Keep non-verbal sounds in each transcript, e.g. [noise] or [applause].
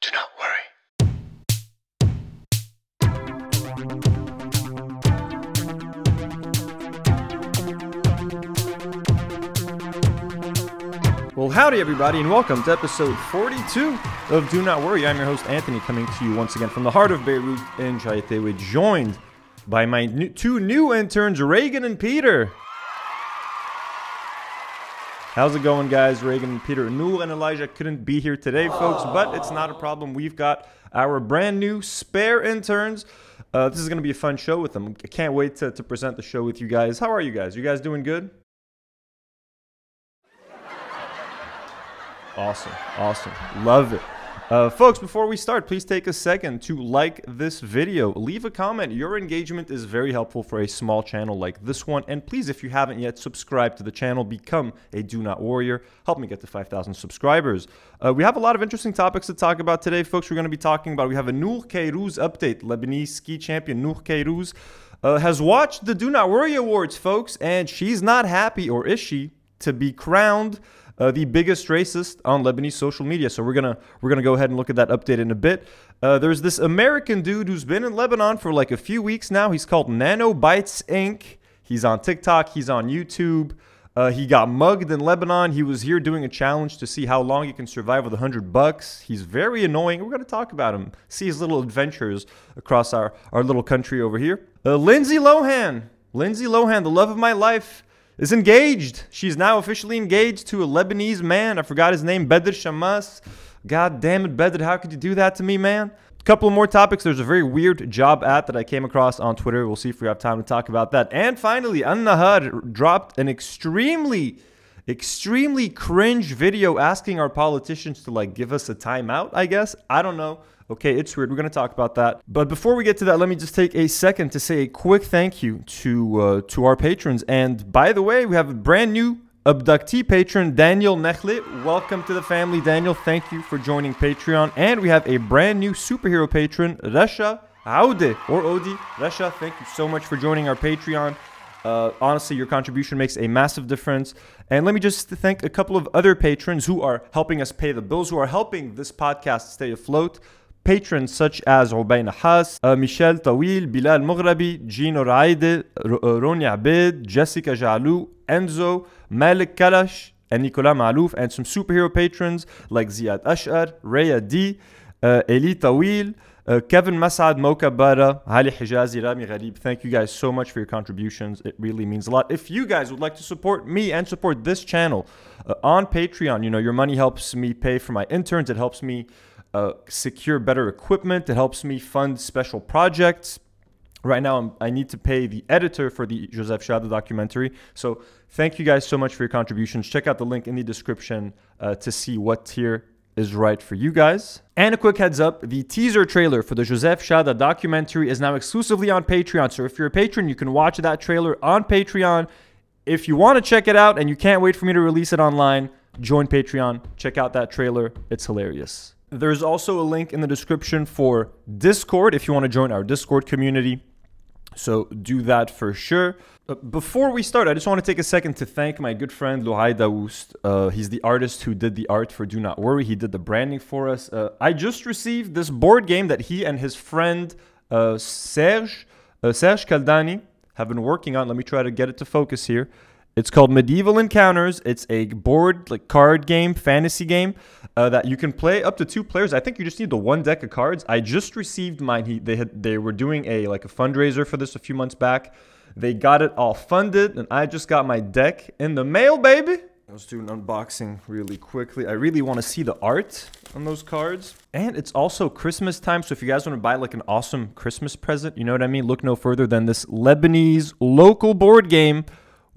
Do not worry. Well, howdy, everybody, and welcome to episode 42 of Do Not Worry. I'm your host, Anthony, coming to you once again from the heart of Beirut in Geitawi, joined by my new, two new interns, Reagan and Peter. How's it going, guys? Reagan Peter. Noor and Elijah couldn't be here today, folks, but it's not a problem. We've got our brand new spare interns. Uh, this is going to be a fun show with them. I can't wait to, to present the show with you guys. How are you guys? You guys doing good? Awesome. Awesome. Love it. Uh, folks, before we start, please take a second to like this video. Leave a comment. Your engagement is very helpful for a small channel like this one. And please, if you haven't yet, subscribe to the channel. Become a Do Not Warrior. Help me get to 5,000 subscribers. Uh, we have a lot of interesting topics to talk about today, folks. We're going to be talking about, we have a Nour Kairouz update. Lebanese ski champion Nour Kairouz uh, has watched the Do Not Worry Awards, folks, and she's not happy, or is she, to be crowned uh, the biggest racist on Lebanese social media. So we're gonna we're gonna go ahead and look at that update in a bit. Uh, there's this American dude who's been in Lebanon for like a few weeks now. He's called Nanobytes Inc. He's on TikTok. He's on YouTube. Uh, he got mugged in Lebanon. He was here doing a challenge to see how long he can survive with 100 bucks. He's very annoying. We're going to talk about him, see his little adventures across our, our little country over here. Uh, Lindsay Lohan. Lindsay Lohan, the love of my life is engaged. She's now officially engaged to a Lebanese man. I forgot his name, Bader Shammas. God damn it, Bader, how could you do that to me, man? A couple more topics. There's a very weird job ad that I came across on Twitter. We'll see if we have time to talk about that. And finally, An dropped an extremely, extremely cringe video asking our politicians to like give us a timeout, I guess. I don't know. Okay, it's weird. We're going to talk about that. But before we get to that, let me just take a second to say a quick thank you to uh, to our patrons. And by the way, we have a brand new abductee patron, Daniel Nechle. Welcome to the family, Daniel. Thank you for joining Patreon. And we have a brand new superhero patron, Rasha Aude or Odi. Rasha, thank you so much for joining our Patreon. Uh, honestly, your contribution makes a massive difference. And let me just thank a couple of other patrons who are helping us pay the bills, who are helping this podcast stay afloat. Patrons such as Ubayn Haas, uh, Michel Tawil, Bilal Mughrabi, Gino Raide, uh, Roni Abid, Jessica Jalou, Enzo, Malik Kalash, and Nicolas Malouf, and some superhero patrons like Ziad Ashar, Raya D, uh, Eli Tawil, uh, Kevin Masad, Moka Bara, Ali Hijazi, Rami Gharib. Thank you guys so much for your contributions. It really means a lot. If you guys would like to support me and support this channel uh, on Patreon, you know, your money helps me pay for my interns. It helps me uh, secure better equipment. It helps me fund special projects. Right now, I'm, i need to pay the editor for the Joseph Shada documentary. So, thank you guys so much for your contributions. Check out the link in the description uh, to see what tier is right for you guys. And a quick heads up the teaser trailer for the Joseph Shada documentary is now exclusively on Patreon. So, if you're a patron, you can watch that trailer on Patreon. If you want to check it out and you can't wait for me to release it online, join Patreon. Check out that trailer, it's hilarious. There's also a link in the description for Discord if you want to join our Discord community. So do that for sure. Uh, before we start, I just want to take a second to thank my good friend Luay Daoust. Uh, he's the artist who did the art for Do Not Worry. He did the branding for us. Uh, I just received this board game that he and his friend uh, Serge, uh, Serge Kaldani have been working on. Let me try to get it to focus here. It's called Medieval Encounters. It's a board like card game, fantasy game uh, that you can play up to two players. I think you just need the one deck of cards. I just received mine. He, they had they were doing a like a fundraiser for this a few months back. They got it all funded, and I just got my deck in the mail, baby. Let's do an unboxing really quickly. I really want to see the art on those cards. And it's also Christmas time, so if you guys want to buy like an awesome Christmas present, you know what I mean? Look no further than this Lebanese local board game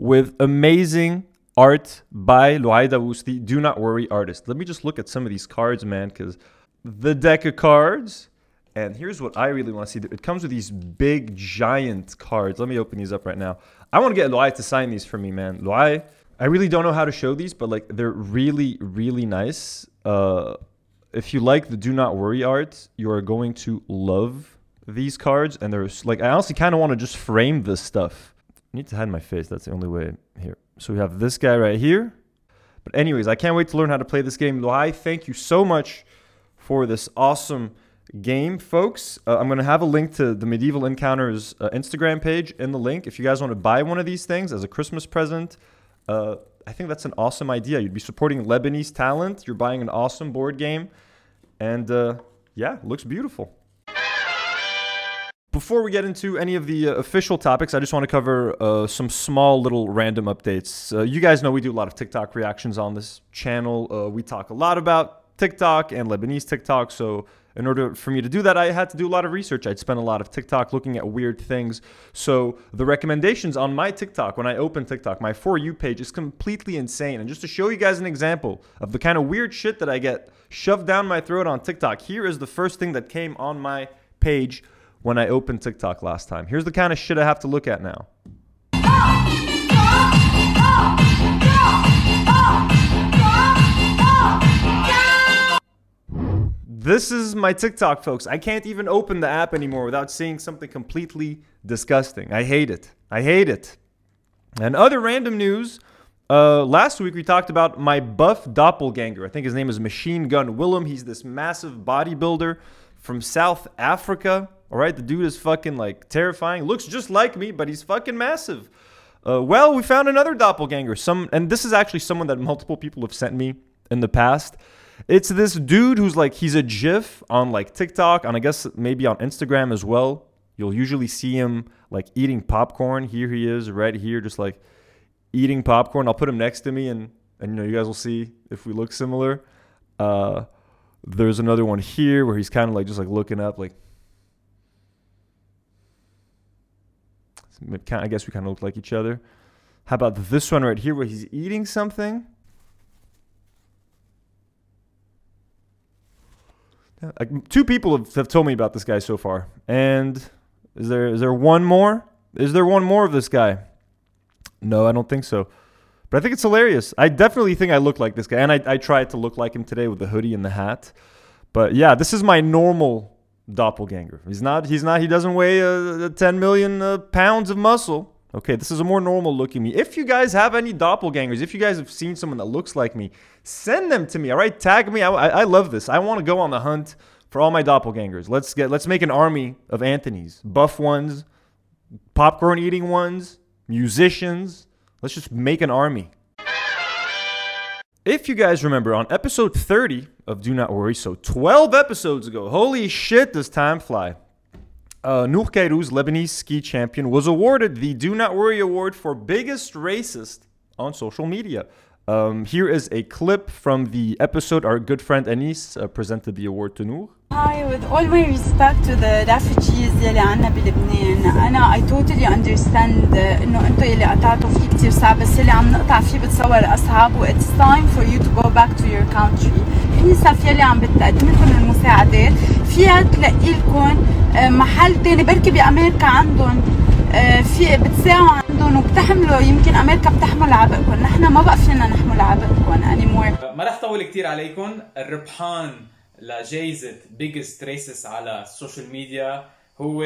with amazing art by Luay Daoust, the Do Not Worry artist. Let me just look at some of these cards, man, because the deck of cards. And here's what I really want to see. It comes with these big, giant cards. Let me open these up right now. I want to get Luay to sign these for me, man. Luay, I really don't know how to show these, but like they're really, really nice. Uh, if you like the Do Not Worry art, you are going to love these cards. And there's like, I honestly kind of want to just frame this stuff. Need to hide my face. That's the only way here. So we have this guy right here. But anyways, I can't wait to learn how to play this game. Luay, thank you so much for this awesome game, folks. Uh, I'm going to have a link to the Medieval Encounters uh, Instagram page in the link. If you guys want to buy one of these things as a Christmas present, uh, I think that's an awesome idea. You'd be supporting Lebanese talent. You're buying an awesome board game. And uh, yeah, looks beautiful. Before we get into any of the uh, official topics, I just want to cover uh, some small little random updates. Uh, you guys know we do a lot of TikTok reactions on this channel. Uh, we talk a lot about TikTok and Lebanese TikTok. So, in order for me to do that, I had to do a lot of research. I'd spend a lot of TikTok looking at weird things. So, the recommendations on my TikTok, when I open TikTok, my For You page is completely insane. And just to show you guys an example of the kind of weird shit that I get shoved down my throat on TikTok, here is the first thing that came on my page when I opened TikTok last time. Here's the kind of shit I have to look at now. This is my TikTok, folks. I can't even open the app anymore without seeing something completely disgusting. I hate it. I hate it. And other random news. Uh, last week we talked about my buff doppelganger. I think his name is Machine Gun Willem. He's this massive bodybuilder from South Africa. All right, the dude is fucking like terrifying. Looks just like me, but he's fucking massive. Uh, well, we found another doppelganger. Some, and this is actually someone that multiple people have sent me in the past. It's this dude who's like he's a GIF on like TikTok, and I guess maybe on Instagram as well. You'll usually see him like eating popcorn. Here he is, right here, just like eating popcorn. I'll put him next to me, and and you know you guys will see if we look similar. Uh, there's another one here where he's kind of like just like looking up, like I guess we kind of look like each other. How about this one right here where he's eating something? Like two people have, have told me about this guy so far. And is there is there one more? Is there one more of this guy? No, I don't think so. But I think it's hilarious. I definitely think I look like this guy. And I, I tried to look like him today with the hoodie and the hat. But yeah, this is my normal doppelganger. He's not. He's not. He doesn't weigh uh, 10 million uh, pounds of muscle. Okay, this is a more normal looking me. If you guys have any doppelgangers, if you guys have seen someone that looks like me, send them to me. All right, tag me. I, I, I love this. I want to go on the hunt for all my doppelgangers. Let's get. Let's make an army of Anthony's. Buff ones, popcorn eating ones, musicians. Let's just make an army. If you guys remember, on episode 30 of Do Not Worry, so 12 episodes ago, holy shit, does time fly. Uh, Nour Lebanese ski champion, was awarded the Do Not Worry Award for biggest racist on social media. Um, here is a clip from the episode. Our good friend Anis uh, presented the award to Nour. Hi, with all my respect to the refugees يلي عنا بلبنان أنا I totally understand إنه أنتم يلي قطعتوا فيه كتير صعب بس يلي عم نقطع فيه بتصور أصعب و it's time for you to go back to your country يونيسف يلي عم بتقدم لكم المساعدات فيها تلاقي لكم محل تاني بركي بأمريكا عندهم في بتساعوا عندهم وبتحملوا يمكن أمريكا بتحمل عبئكم نحن ما بقى فينا نحمل عبئكم anymore. ما رح طول كثير عليكم. الربحان لجائزة بيجست ريسس على السوشيال ميديا هو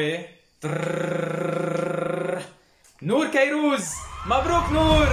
نور كيروز مبروك نور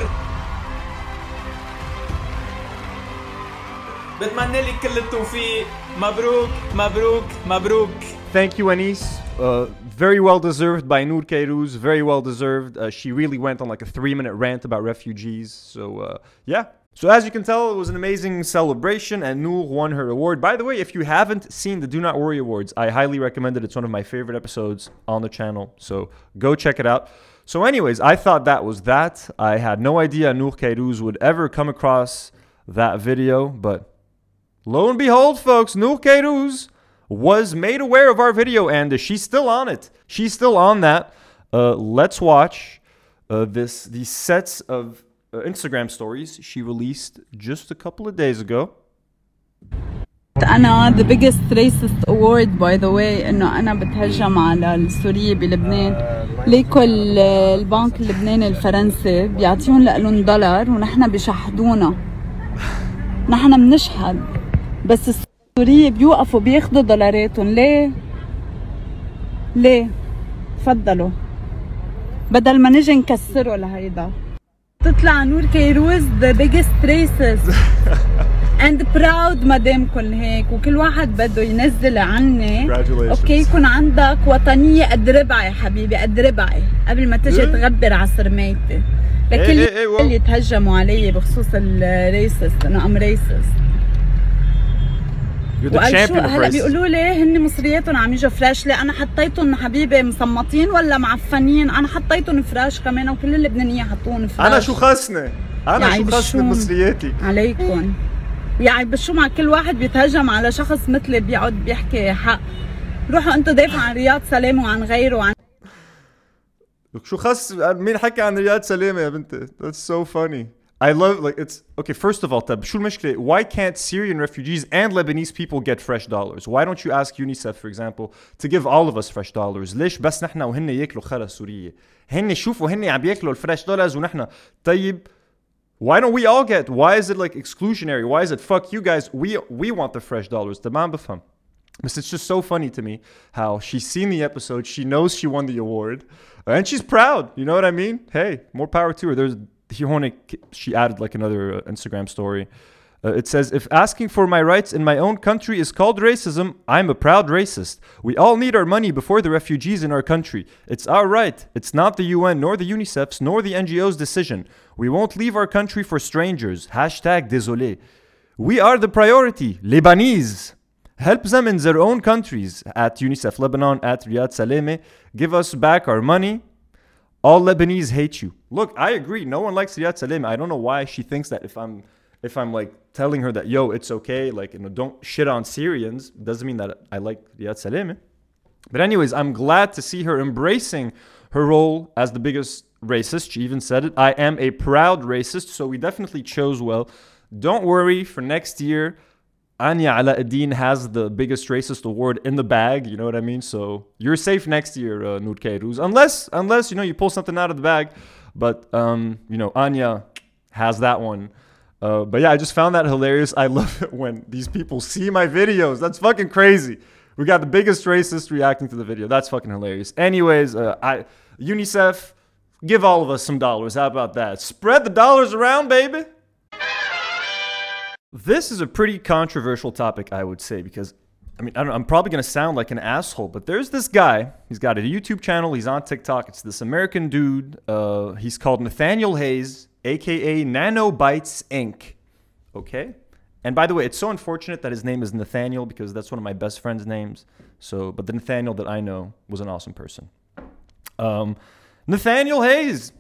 بتمنى لك كل التوفيق مبروك مبروك مبروك Thank you, Anis. Uh, very well deserved by Noor Kairouz. Very well deserved. Uh, she really went on like a three minute rant about refugees. So, uh, yeah. So, as you can tell, it was an amazing celebration, and Noor won her award. By the way, if you haven't seen the Do Not Worry Awards, I highly recommend it. It's one of my favorite episodes on the channel. So, go check it out. So, anyways, I thought that was that. I had no idea Noor Kairouz would ever come across that video, but lo and behold, folks, Noor Kairouz was made aware of our video and she's still on it. She's still on that. Uh, let's watch uh, this these sets of uh, Instagram stories she released just a couple of days ago. أنا the biggest racist award by the way إنه أنا بتهجم على السورية بلبنان ليكو البنك اللبناني الفرنسي بيعطيهم لهم دولار ونحن بيشحدونا نحن بنشحد بس السورية بيوقفوا بياخدوا دولاراتهم ليه؟ ليه؟ تفضلوا بدل ما نجي نكسره لهيدا تطلع نور كيروز the biggest racist اند براود مدامكم هيك وكل واحد بده ينزل عني. أوكي يكون عندك وطنية قد ربعي حبيبي قد ربعي قبل ما تجي إيه. تغبر على سرميتي لكل إيه إيه. اللي تهجموا علي بخصوص الريسست انه ام ريسست وقال شو هلا. بيقولوا لي هن مصرياتهم عم يجوا فريش ليه أنا حطيتهم حبيبي مصمطين ولا معفنين؟ أنا حطيتهم فريش كمان وكل اللبنانيه حطوهم فريش أنا شو خصني أنا يعني شو خصني بشوم. بمصرياتي؟ عليكم. يعني بشو مع كل واحد بيتهجم على شخص مثلي بيقعد بيحكي حق. روحوا أنتم دافعوا عن رياض سلام وعن غيره وعن شو خص مين حكى عن رياض سلامة يا بنتي؟ That's so funny. I love like it's okay first of all طب شو المشكلة why can't Syrian refugees and Lebanese people get fresh dollars why don't you ask UNICEF for example to give all of us fresh dollars ليش بس نحن وهن ياكلوا خرا سورية هن شوفوا هن عم ياكلوا الفريش دولارز ونحن طيب why don't we all get why is it like exclusionary why is it fuck you guys we we want the fresh dollars طب ما عم بفهم But it's just so funny to me how she's seen the episode, she knows she won the award, and she's proud. You know what I mean? Hey, more power to her. There's she added like another uh, Instagram story. Uh, it says, if asking for my rights in my own country is called racism, I'm a proud racist. We all need our money before the refugees in our country. It's our right. It's not the UN, nor the UNICEF's, nor the NGO's decision. We won't leave our country for strangers. Hashtag désolé. We are the priority. Lebanese. Help them in their own countries at UNICEF Lebanon, at Riad Salameh. Give us back our money. All Lebanese hate you. Look, I agree. No one likes Riad Salameh. I don't know why she thinks that if I'm if I'm like telling her that yo, it's okay, like you know, don't shit on Syrians, doesn't mean that I like Riad Salameh. But anyways, I'm glad to see her embracing her role as the biggest racist. She even said it. I am a proud racist, so we definitely chose well. Don't worry for next year. Anya Alauddin has the biggest racist award in the bag. You know what I mean? So you're safe next year, uh, Kairouz. Unless, unless you know you pull something out of the bag. But um, you know, Anya has that one. Uh, but yeah, I just found that hilarious. I [laughs] love it when these people see my videos. That's fucking crazy. We got the biggest racist reacting to the video. That's fucking hilarious. Anyways, uh, I UNICEF, give all of us some dollars. How about that? Spread the dollars around, baby. This is a pretty controversial topic, I would say, because I mean, I I'm probably going to sound like an asshole, but there's this guy. He's got a YouTube channel. He's on TikTok. It's this American dude. Uh, he's called Nathaniel Hayes, aka Nanobytes Inc. Okay? And by the way, it's so unfortunate that his name is Nathaniel because that's one of my best friend's names. So, but the Nathaniel that I know was an awesome person. Um, Nathaniel Hayes,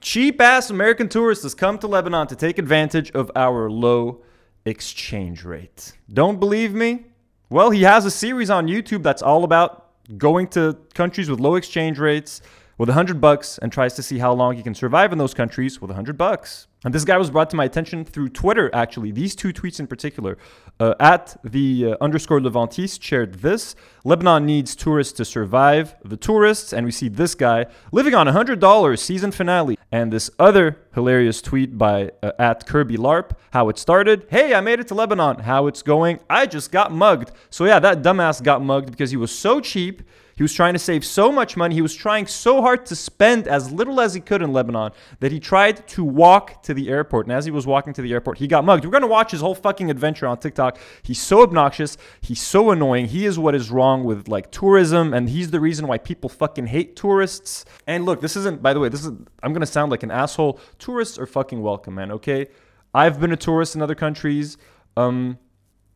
cheap ass American tourist has come to Lebanon to take advantage of our low exchange rate. Don't believe me? Well, he has a series on YouTube that's all about going to countries with low exchange rates with 100 bucks and tries to see how long he can survive in those countries with 100 bucks. And this guy was brought to my attention through Twitter, actually. These two tweets in particular. Uh, at the uh, underscore Levantis shared this Lebanon needs tourists to survive. The tourists, and we see this guy living on $100 season finale. And this other hilarious tweet by uh, at Kirby LARP, how it started. Hey, I made it to Lebanon. How it's going. I just got mugged. So yeah, that dumbass got mugged because he was so cheap. He was trying to save so much money. He was trying so hard to spend as little as he could in Lebanon that he tried to walk to the airport. And as he was walking to the airport, he got mugged. We're going to watch his whole fucking adventure on TikTok. He's so obnoxious. He's so annoying. He is what is wrong with like tourism. And he's the reason why people fucking hate tourists. And look, this isn't, by the way, this is, I'm going to sound like an asshole. Tourists are fucking welcome, man, okay? I've been a tourist in other countries. Um,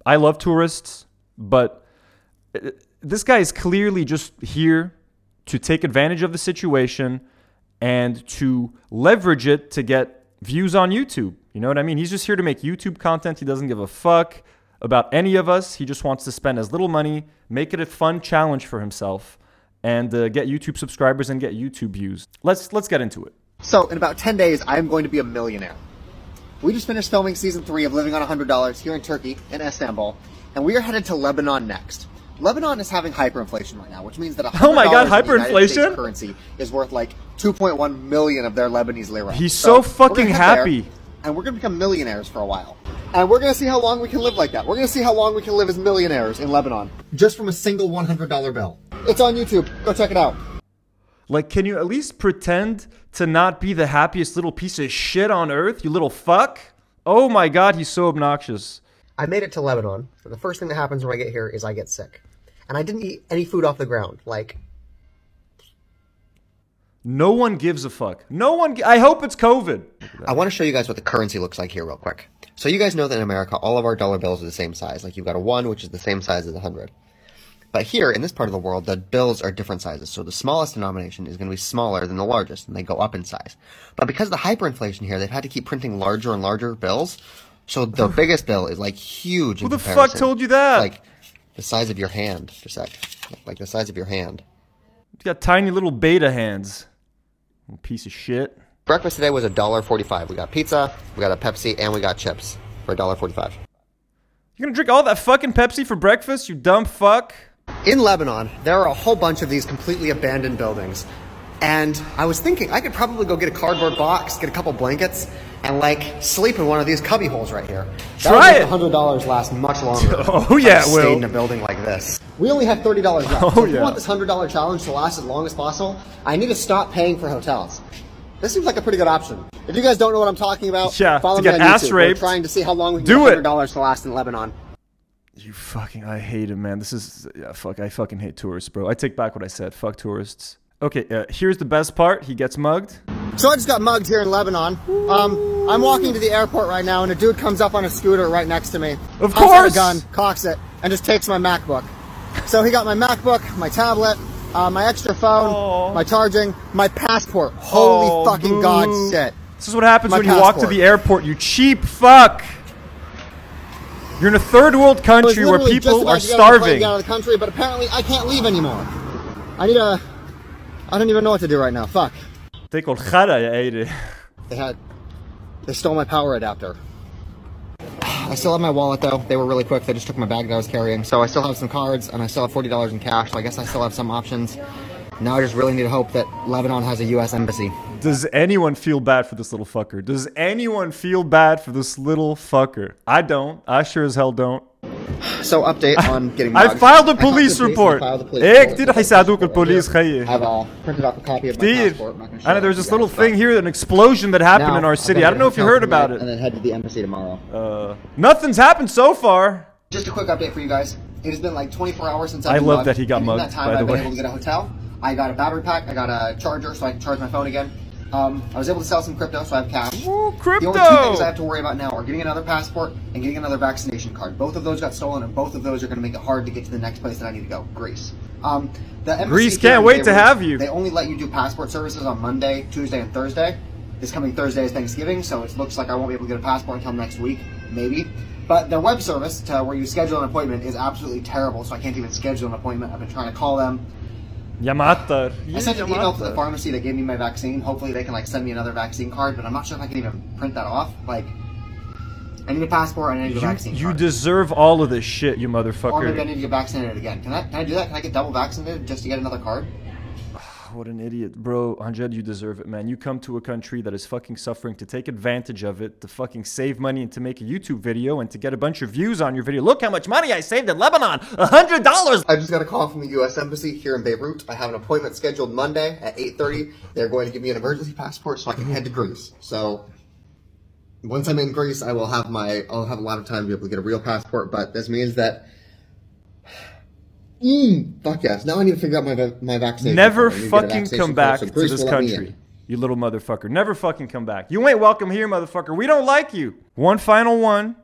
I love tourists, but this guy is clearly just here to take advantage of the situation and to leverage it to get views on YouTube. You know what I mean? He's just here to make YouTube content. He doesn't give a fuck about any of us. He just wants to spend as little money, make it a fun challenge for himself, and uh, get YouTube subscribers and get YouTube views. Let's let's get into it. So, in about 10 days, I am going to be a millionaire. We just finished filming season three of Living on $100 here in Turkey, in Istanbul, and we are headed to Lebanon next. Lebanon is having hyperinflation right now, which means that $100 Oh my God, United hyperinflation? States currency is worth like 2.1 million of their Lebanese lira. He's so we're fucking gonna there, happy. and we're going to become millionaires for a while. And we're going to see how long we can live like that. We're going to see how long we can live as millionaires in Lebanon. Just from a single $100 bill. It's on YouTube. Go check it out. Like, can you at least pretend to not be the happiest little piece of shit on earth, you little fuck? Oh my god, he's so obnoxious. I made it to Lebanon. And the first thing that happens when I get here is I get sick. And I didn't eat any food off the ground. Like, No one gives a fuck. No one. gi- I hope it's COVID. I want to show you guys what the currency looks like here real quick. So you guys know that in America, all of our dollar bills are the same size. Like you've got a one, which is the same size as a hundred. But here, in this part of the world, the bills are different sizes. So the smallest denomination is going to be smaller than the largest, and they go up in size. But because of the hyperinflation here, they've had to keep printing larger and larger bills. So the [sighs] biggest bill is like huge. Who in the fuck told you that? Like the size of your hand. A sec. Like the size of your hand. You got tiny little beta hands. Piece of shit. Breakfast today was a dollar forty-five. We got pizza, we got a Pepsi, and we got chips for a dollar forty-five. You gonna drink all that fucking Pepsi for breakfast? You dumb fuck. In Lebanon, there are a whole bunch of these completely abandoned buildings. And I was thinking I could probably go get a cardboard box, get a couple blankets, and like sleep in one of these cubby holes right here. That Try would it. make hundred dollars last much longer. [laughs] Oh, yeah, I it stayed will. in a building like this. We only have thirty dollars left. [laughs] Oh, so if yeah. you want this hundred dollar challenge to last as long as possible, I need to stop paying for hotels. This seems like a pretty good option. If you guys don't know what I'm talking about, Yeah, follow to me get on ass YouTube. We're trying to see how long we can Do get hundred dollars to last in Lebanon. You fucking. I hate it, man. This is. Yeah, fuck. I fucking hate tourists, bro. I take back what I said. Fuck tourists. Okay, uh, here's the best part. He gets mugged. So I just got mugged here in Lebanon. Um, I'm walking to the airport right now, and a dude comes up on a scooter right next to me. Of course. a gun, cocks it, and just takes my MacBook. So he got my MacBook, my tablet, uh, my extra phone, Aw. my charging, my passport. Holy Oh, fucking god boo. shit. This is what happens My when you walk to the airport, you cheap fuck. You're in a third world country where people are to get on to starving. Get out of the country, but apparently I can't leave anymore. I need a. I don't even know what to do right now. Fuck. Take on gara, je eten. They had. They stole my power adapter. I still have my wallet though. They were really quick. They just took my bag that I was carrying. So I still have some cards and I still have forty dollars in cash. So I guess I still have some options. Now I just really need to hope that Lebanon has a U.S. embassy. Does anyone feel bad for this little fucker? Does anyone feel bad for this little fucker? I don't. I sure as hell don't. So update on [laughs] getting. I mugged. filed a I talked to police the I report. filed a police إيه report. كتير حيساعدوك البوليس خيي. I've uh, printed off a copy of my Dude, passport. I'm not gonna show I know it there's to this you little guys, thing but here, an explosion that happened now in our I've city. got I don't know if you hotel heard about tonight it. And then head to the embassy tomorrow. Uh, nothing's happened so far. Just a quick update for you guys. It has been like 24 hours since I've I been love mugged. that he got and mugged, In that time, by the I've been way. able to get a hotel. I got a battery pack. I got a charger so I can charge my phone again. Um, I was able to sell some crypto, so I have cash. Ooh, The only two things I have to worry about now are getting another passport and getting another vaccination card. Both of those got stolen, and both of those are going to make it hard to get to the next place that I need to go, Greece. Um, the Greece can't wait to have you. They only let you do passport services on Monday, Tuesday, and Thursday. This coming Thursday is Thanksgiving, so it looks like I won't be able to get a passport until next week, maybe. But their web service, to where you schedule an appointment, is absolutely terrible, so I can't even schedule an appointment. I've been trying to call them. Yamatar. I sent an email to the pharmacy that gave me my vaccine. Hopefully, they can like send me another vaccine card, but I'm not sure if I can even print that off. Like, I need a passport and I need a You, vaccine you card. deserve all of this shit, you motherfucker. or maybe I need to get vaccinated again. Can I? Can I do that? Can I get double vaccinated just to get another card? What an idiot. Bro, Anjad, you deserve it, man. You come to a country that is fucking suffering to take advantage of it, to fucking save money and to make a YouTube video and to get a bunch of views on your video. Look how much money I saved in Lebanon! A hundred dollars! I just got a call from the U.S. Embassy here in Beirut. I have an appointment scheduled Monday at 8:30. They're going to give me an emergency passport so I can head to Greece. So once I'm in Greece, I will have my I'll have a lot of time to be able to get a real passport. But this means that. Mm, fuck yes! Now I need to figure out my my vaccination. Never card. I need to get a fucking vaccination come back so to this will let me country. You little motherfucker. Never fucking come back. You ain't welcome here, motherfucker. We don't like you. One final one.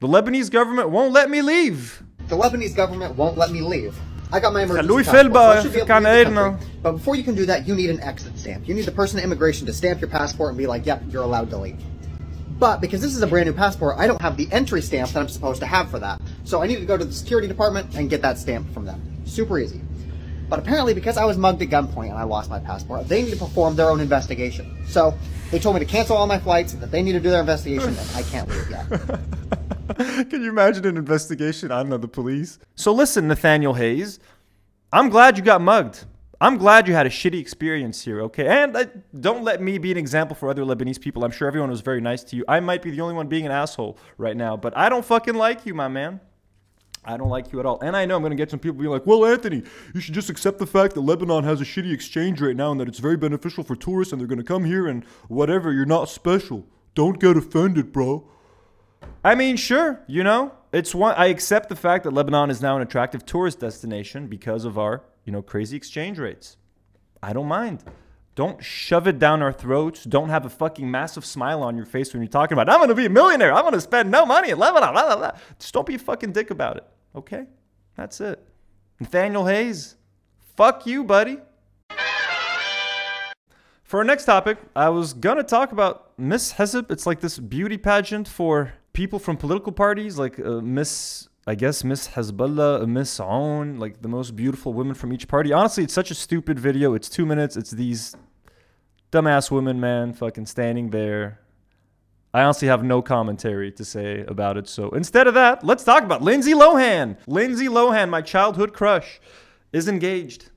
The Lebanese government won't let me leave. The Lebanese government won't let me leave. I got my emergency passport, so be able to leave the country. But before you can do that, you need an exit stamp. You need the person at immigration to stamp your passport and be like, yep, you're allowed to leave. But because this is a brand new passport, I don't have the entry stamp that I'm supposed to have for that. So I need to go to the security department and get that stamp from them. Super easy. But apparently, because I was mugged at gunpoint and I lost my passport, they need to perform their own investigation. So they told me to cancel all my flights, and that they need to do their investigation, and I can't leave yet. [laughs] Can you imagine an investigation? I know, the police. So listen, Nathaniel Hayes, I'm glad you got mugged. I'm glad you had a shitty experience here, okay? And uh, don't let me be an example for other Lebanese people. I'm sure everyone was very nice to you. I might be the only one being an asshole right now, but I don't fucking like you, my man. I don't like you at all. And I know I'm going to get some people being like, well, Anthony, you should just accept the fact that Lebanon has a shitty exchange right now and that it's very beneficial for tourists and they're going to come here and whatever. You're not special. Don't get offended, bro. I mean, sure, you know, it's one. I accept the fact that Lebanon is now an attractive tourist destination because of our, you know, crazy exchange rates. I don't mind. Don't shove it down our throats. Don't have a fucking massive smile on your face when you're talking about, I'm going to be a millionaire. I'm going to spend no money in Lebanon. Blah, blah, blah. Just don't be a fucking dick about it. Okay? That's it. Nathaniel Hayes, fuck you, buddy. For our next topic, I was gonna talk about Miss Hezib. It's like this beauty pageant for people from political parties, like uh, Miss, I guess Miss Hezbollah, Miss Aoun, like the most beautiful women from each party. Honestly, it's such a stupid video. It's two minutes. It's these dumbass women, man, fucking standing there. I honestly have no commentary to say about it. So instead of that, let's talk about Lindsay Lohan. Lindsay Lohan, my childhood crush, is engaged.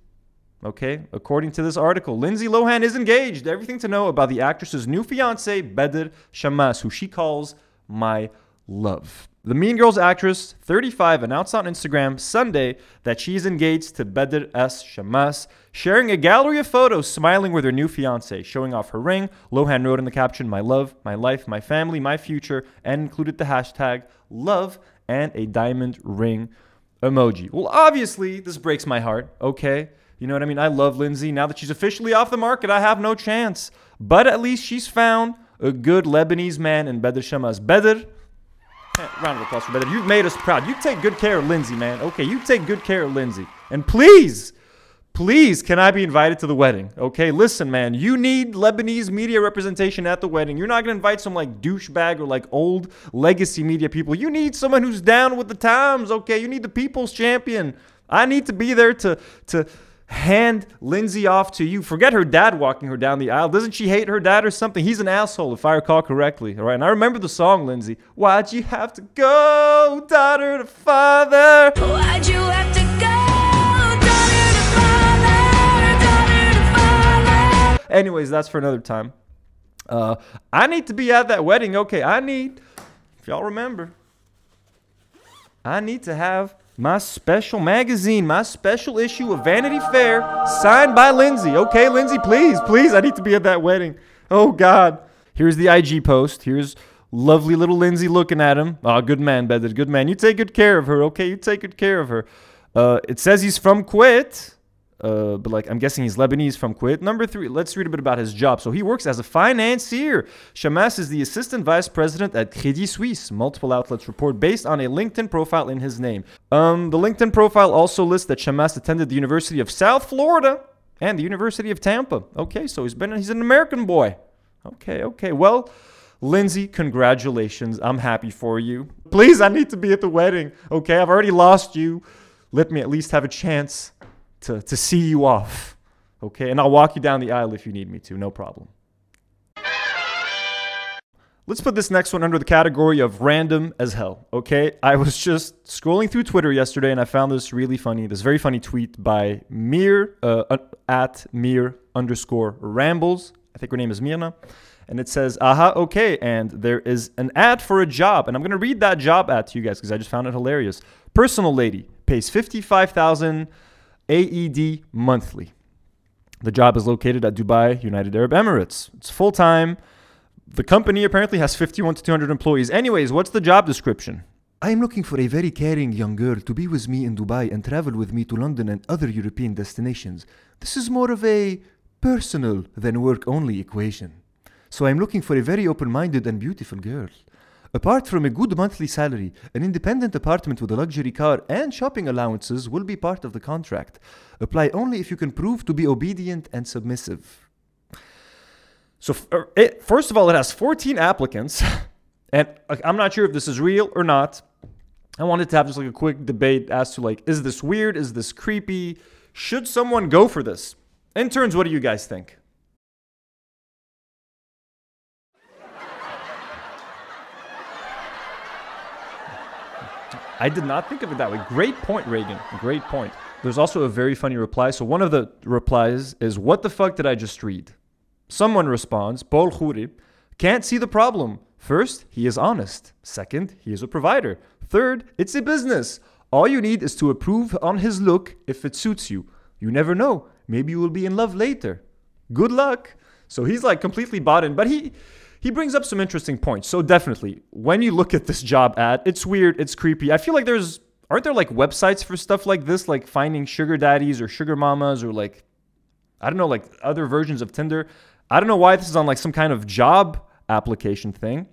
Okay, according to this article, Lindsay Lohan is engaged. Everything to know about the actress's new fiance, Bader Shammas, who she calls my love. The Mean Girls actress, 35, announced on Instagram Sunday that she's engaged to Bader S. Shammas, sharing a gallery of photos smiling with her new fiance, showing off her ring. Lohan wrote in the caption, My love, my life, my family, my future, and included the hashtag love and a diamond ring emoji. Well, obviously, this breaks my heart, okay? You know what I mean? I love Lindsay. Now that she's officially off the market, I have no chance. But at least she's found a good Lebanese man in Bader Shammas. Bader, Eh, round of applause for Bader. You've made us proud. You take good care of Lindsay, man. Okay, you take good care of Lindsay. And please, please, can I be invited to the wedding? Okay, listen, man. You need Lebanese media representation at the wedding. You're not gonna invite some like douchebag or like old legacy media people. You need someone who's down with the times. Okay, you need the people's champion. I need to be there to to hand Lindsay off to you. Forget her dad walking her down the aisle. Doesn't she hate her dad or something? He's an asshole, if I recall correctly. All right, and I remember the song, Lindsay. Why'd you have to go, daughter to father? Why'd you have to go, daughter to father, daughter to father? Anyways, that's for another time. Uh, I need to be at that wedding. Okay, I need, if y'all remember, I need to have my special magazine, my special issue of Vanity Fair, signed by Lindsay. Okay, Lindsay, please, please, I need to be at that wedding. Oh, God. Here's the IG post. Here's lovely little Lindsay looking at him. Oh, good man, Bader, good man. You take good care of her, okay? You take good care of her. Uh, it says he's from Kuwait. Uh, but like I'm guessing he's Lebanese from Kuwait. Number three, let's read a bit about his job. So he works as a financier. Shammas is the assistant vice president at Credit Suisse. Multiple outlets report based on a LinkedIn profile in his name. Um, the LinkedIn profile also lists that Shammas attended the University of South Florida and the University of Tampa. Okay, so he's been he's an American boy. Okay, okay. Well, Lindsay, congratulations. I'm happy for you. Please, I need to be at the wedding. Okay, I've already lost you. Let me at least have a chance to, to see you off. Okay? And I'll walk you down the aisle if you need me to, no problem. Let's put this next one under the category of random as hell. Okay? I was just scrolling through Twitter yesterday and I found this really funny, this very funny tweet by Mir uh, at Mir underscore rambles. I think her name is Mirna. And it says, aha, okay. And there is an ad for a job. And I'm to read that job ad to you guys because I just found it hilarious. Personal lady pays 55,000 AED monthly. The job is located at Dubai, United Arab Emirates. It's full time. The company apparently has 51 to 200 employees. Anyways, what's the job description? I am looking for a very caring young girl to be with me in Dubai and travel with me to London and other European destinations. This is more of a personal than work only equation. So I'm looking for a very open minded and beautiful girl. Apart from a good monthly salary, an independent apartment with a luxury car and shopping allowances will be part of the contract. Apply only if you can prove to be obedient and submissive. So, er, it, first of all, it has 14 applicants. [laughs] And I'm not sure if this is real or not. I wanted to have just like a quick debate as to like, is this weird? Is this creepy? Should someone go for this? Interns, what do you guys think? I did not think of it that way. Great point, Reagan. Great point. There's also a very funny reply. So one of the replies is, "What the fuck did I just read?" Someone responds, Khouri, can't see the problem. First, he is honest. Second, he is a provider. Third, it's a business. All you need is to approve on his look if it suits you. You never know. Maybe you will be in love later. Good luck. So he's like completely bought in, but he he brings up some interesting points. So definitely, when you look at this job ad, it's weird, it's creepy. I feel like there's aren't there like websites for stuff like this, like finding sugar daddies or sugar mamas or like I don't know, like other versions of Tinder. I don't know why this is on like some kind of job application thing.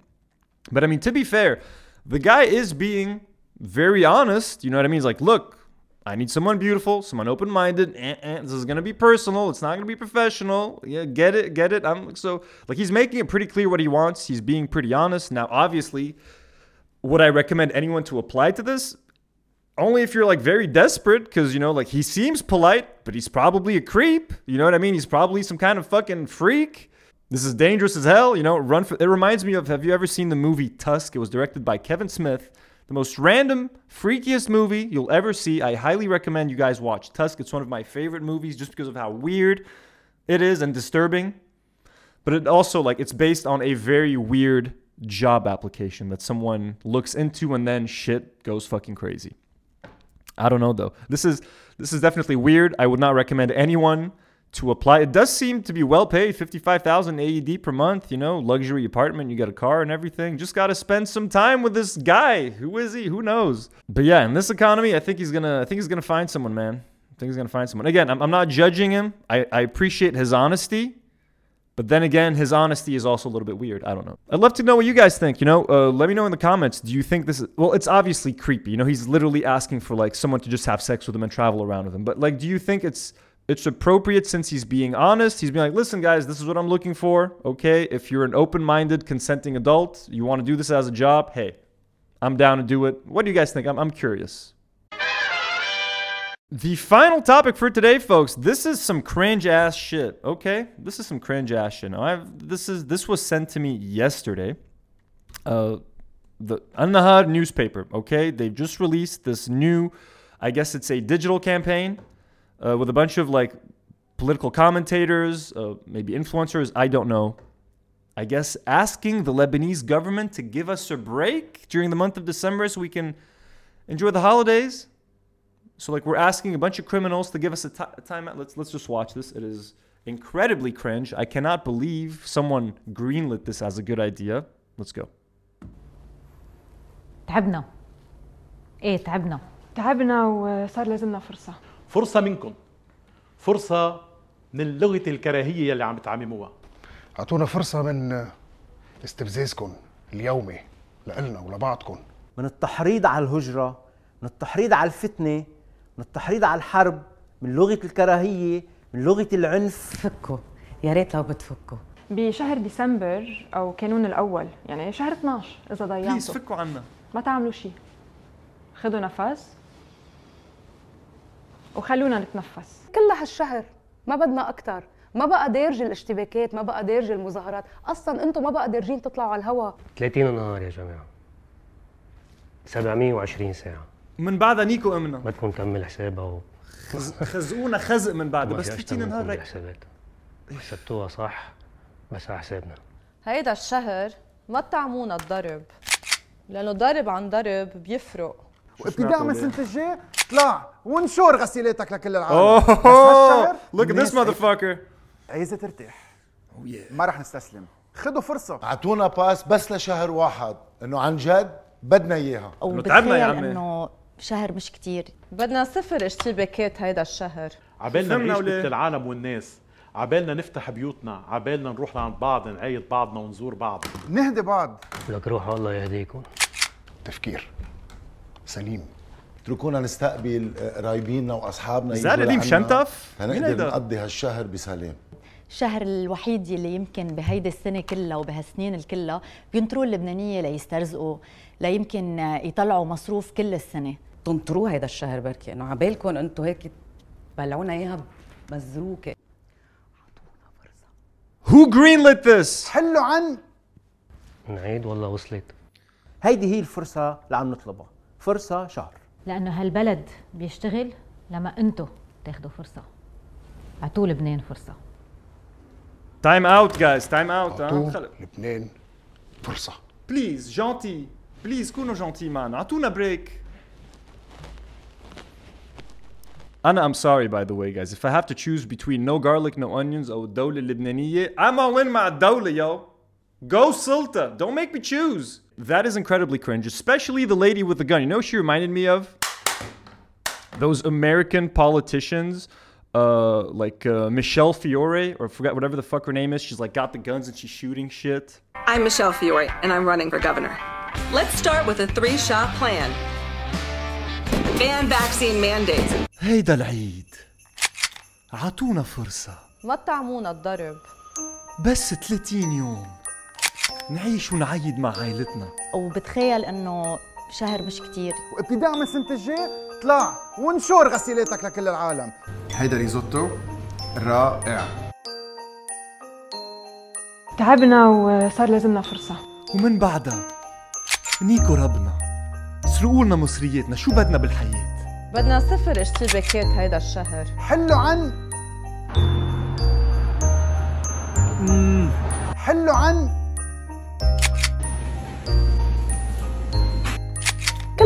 But I mean, to be fair, the guy is being very honest. You know what I mean? He's like, look, I need someone beautiful, someone open minded. Eh, eh, this is to be personal. It's not to be professional. Yeah, get it, get it. I'm so like he's making it pretty clear what he wants. He's being pretty honest. Now, obviously, would I recommend anyone to apply to this? Only if you're like very desperate, because you know, like he seems polite, but he's probably a creep. You know what I mean? He's probably some kind of fucking freak. This is dangerous as hell. You know, run for. It reminds me of. Have you ever seen the movie Tusk? It was directed by Kevin Smith. The most random, freakiest movie you'll ever see. I highly recommend you guys watch Tusk. It's one of my favorite movies just because of how weird it is and disturbing. But it also like it's based on a very weird job application that someone looks into and then shit goes fucking crazy. I don't know though. This is this is definitely weird. I would not recommend anyone to apply. It does seem to be well paid, 55,000 AED per month, you know, luxury apartment, you got a car and everything. Just got to spend some time with this guy. Who is he? Who knows? But yeah, in this economy, I think he's going to I think he's going to find someone, man. I think he's going to find someone. Again, I'm, I'm not judging him. I, I appreciate his honesty. But then again, his honesty is also a little bit weird. I don't know. I'd love to know what you guys think. You know, uh, let me know in the comments. Do you think this is well? It's obviously creepy. You know, he's literally asking for like someone to just have sex with him and travel around with him. But like, do you think it's it's appropriate since he's being honest? He's being like, listen, guys, this is what I'm looking for. Okay, if you're an open-minded, consenting adult, you want to do this as a job. Hey, I'm down to do it. What do you guys think? I'm, I'm curious. The final topic for today, folks. This is some cringe ass shit. Okay, this is some cringe ass shit. Now, I've this is this was sent to me yesterday. Uh, the An Nahar newspaper. Okay, they've just released this new, I guess it's a digital campaign, uh, with a bunch of like political commentators, uh, maybe influencers. I don't know. I guess asking the Lebanese government to give us a break during the month of December so we can enjoy the holidays. So like we're asking a bunch of criminals to give us a ti- a timeout. Let's let's just watch this. It is incredibly cringe. I cannot believe someone greenlit this as a good idea. Let's go. تعبنا ايه تعبنا تعبنا وصار لازمنا فرصة فرصة منكم. فرصة من لغة الكراهية اللي عم بتعمموها. أعطونا فرصة من استفزازكم اليومي لإلنا ولبعضكم. من التحريض على الهجرة من التحريض على الفتنة من التحريض على الحرب من لغة الكراهية من لغة العنف. فكوا. يا ريت لو بتفكوا. بشهر ديسمبر أو كانون الأول يعني شهر 12 إذا بليز ضيعتوا فكوا عنا. ما تعملوا شيء خدوا نفس. وخلونا نتنفس. كل هالشهر ما بدنا أكثر ما بقى دارج الاشتباكات ما بقى دارج المظاهرات. أصلا أنتم ما بقى دارجين تطلعوا على الهواء 30 نهار يا جماعة. 720 ساعة. من بعدها نيكو امنا بدكم نكمل حسابها و... خزقونا خزق من بعدها بس في أشطر 30 منكم نهار رك- بالحسابات حسبتوها صح بس على حسابنا. هيدا الشهر ما تطعمونا الضرب لأنه ضرب عن ضرب بيفرق. وابتداء من السنة الجاي. اطلع وانشر غسيلاتك لكل العالم. Oh, [laughs] look at this الناس motherfucker. عايزه ترتاح. ما رح نستسلم. خدوا فرصة. أعطونا باس بس لشهر واحد. إنه عن جد بدنا إياها. تعبنا يا عمي. إنه شهر مش كتير. بدنا صفر اشتباكات هيدا الشهر. عبالنا نعيش؟ مثل العالم والناس. عبالنا نفتح بيوتنا. عبالنا نروح لعند بعض نعيد بعضنا ونزور بعض. نهدي بعض. لك روحوا الله يهديكم. تفكير. سليم. اتركونا نستقبل قرايبينا وأصحابنا? مين لنقدر هيدا؟ نقضي هالشهر بسلام الشهر الوحيد يلي يمكن بهيدي السنة كلها وبهالسنين الكلها بينطروا اللبنانية ليسترزقوا ليمكن يطلعوا مصروف كل السنة. تنطروه هيدا الشهر بركي إنه عبالكم أنتم هيك بلعونا إياها بمزروكة. Who greenlit this? حلوا عن. نعيد والله وصلت. هيدي هي الفرصة اللي عم نطلبها. فرصة شهر. لأنه هالبلد بيشتغل لما أنتو تاخدوا فرصة. أعطوا لبنان فرصة. تايم أوت جايز تايم أوت أعطوا لبنان فرصة. بليز جانتي بليز كونوا جانتي معنا أعطونا بريك أنا أم سوري باي ذا واي جايز إف أي هاف تو تشوز between نو جارليك نو onions أو الدولة اللبنانية I'm all in مع الدولة yo. Go سلطة don't make me choose. that is incredibly cringe, especially the lady with the gun. You know, she reminded me of those American politicians, uh, like uh, Michele Fiore, or forget whatever the fuck her name is. She's like got the guns and she's shooting shit. I'm Michele Fiore, and I'm running for governor. Let's start with a three-shot plan: ban vaccine mandates. Hey العيد عطونا فرصة ما تطعمونا الضرب بس 30 يوم نعيش ونعيد مع عائلتنا. وبتخيل إنه شهر مش كتير. وابتداء من السنة الجاي اطلع وانشر غسيلاتك لكل العالم. هيدا ريزوتو رائع. تعبنا وصار لازمنا فرصة. ومن بعدها نيكو ربنا سرقوا لنا مصرياتنا شو بدنا بالحياة؟ بدنا صفر اشتباكات هيدا الشهر. حلوا عن حلوا عن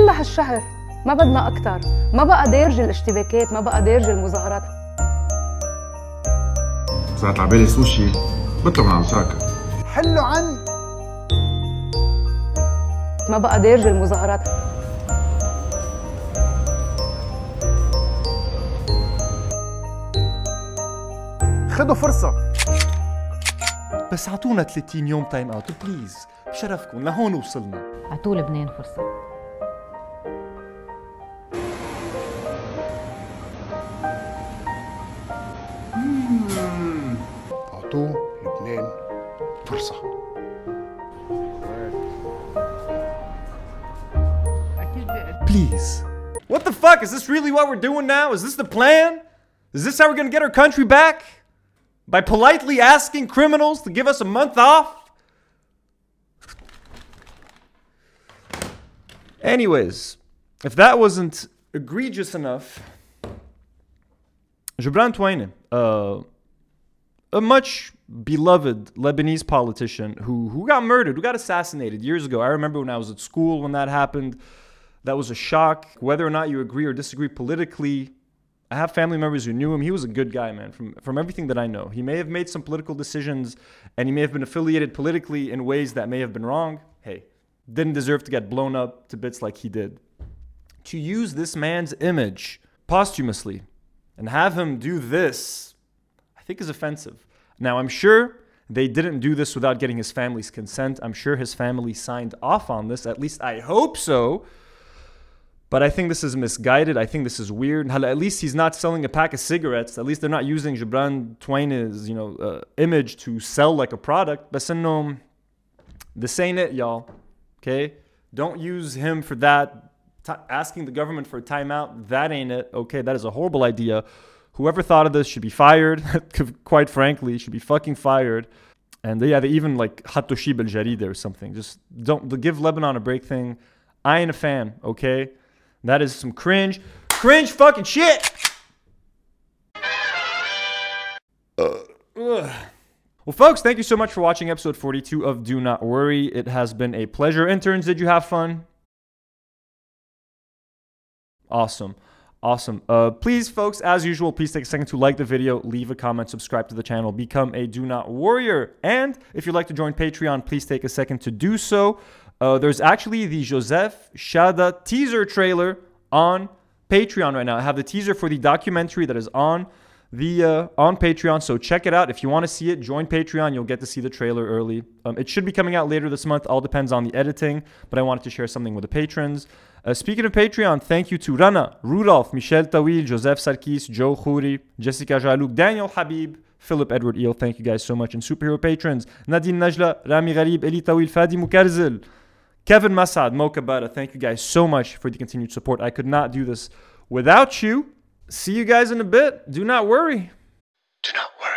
كل هالشهر ما بدنا أكتر. ما بقى دارجة الاشتباكات ما بقى دارجة المظاهرات. صارت على بالي سوشي. بطلب من عوساكا حلوا عن. ما بقى دارجة المظاهرات. خدوا فرصة. بس عطونا 30 يوم تايم اوت بليز بشرفكم لهون وصلنا. اعطوا لبنان فرصة. Please. What the fuck? Is this really what we're doing now? Is this the plan? Is this how we're gonna get our country back? By politely asking criminals to give us a month off? Anyways, if that wasn't egregious enough, Gebran Tueni, uh, a much beloved Lebanese politician who, who got murdered, who got assassinated years ago. I remember when I was at school when that happened. That was a shock. Whether or not you agree or disagree politically, I have family members who knew him. He was a good guy, man, from, from everything that I know. He may have made some political decisions and he may have been affiliated politically in ways that may have been wrong. Hey, didn't deserve to get blown up to bits like he did. To use this man's image posthumously and have him do this, I think is offensive. Now, I'm sure they didn't do this without getting his family's consent. I'm sure his family signed off on this. At least I hope so. But I think this is misguided. I think this is weird. At least he's not selling a pack of cigarettes. At least they're not using Gebran Tueni's you know, uh, image to sell like a product. But no, this ain't it, y'all. Okay? Don't use him for that. T- asking the government for a timeout, that ain't it. Okay, that is a horrible idea. Whoever thought of this should be fired. [laughs] Quite frankly, should be fucking fired. And yeah, they even like Hatoshib al or something. Just don't give Lebanon a break thing. I ain't a fan, okay? That is some cringe, cringe fucking shit. Ugh. Well, folks, thank you so much for watching episode 42 of Do Not Worry. It has been a pleasure. Interns, did you have fun? Awesome. Awesome. Uh, please, folks, as usual, please take a second to like the video, leave a comment, subscribe to the channel, become a Do Not Warrior. And if you'd like to join Patreon, please take a second to do so. Uh, there's actually the Joseph Shada teaser trailer on Patreon right now. I have the teaser for the documentary that is on the uh, on Patreon. So check it out. If you want to see it, join Patreon. You'll get to see the trailer early. Um, it should be coming out later this month. All depends on the editing. But I wanted to share something with the patrons. Uh, speaking of Patreon, thank you to Rana, Rudolph, Michel Tawil, Joseph Sarkis, Joe Khouri, Jessica Jalouk, Daniel Habib, Philip Edward Eel. Thank you guys so much. And superhero patrons, Nadine Najla, Rami Gharib, Eli Tawil, Fadi Mukarzil, Kevin Massad, Mokabada, thank you guys so much for the continued support. I could not do this without you. See you guys in a bit. Do not worry. Do not worry.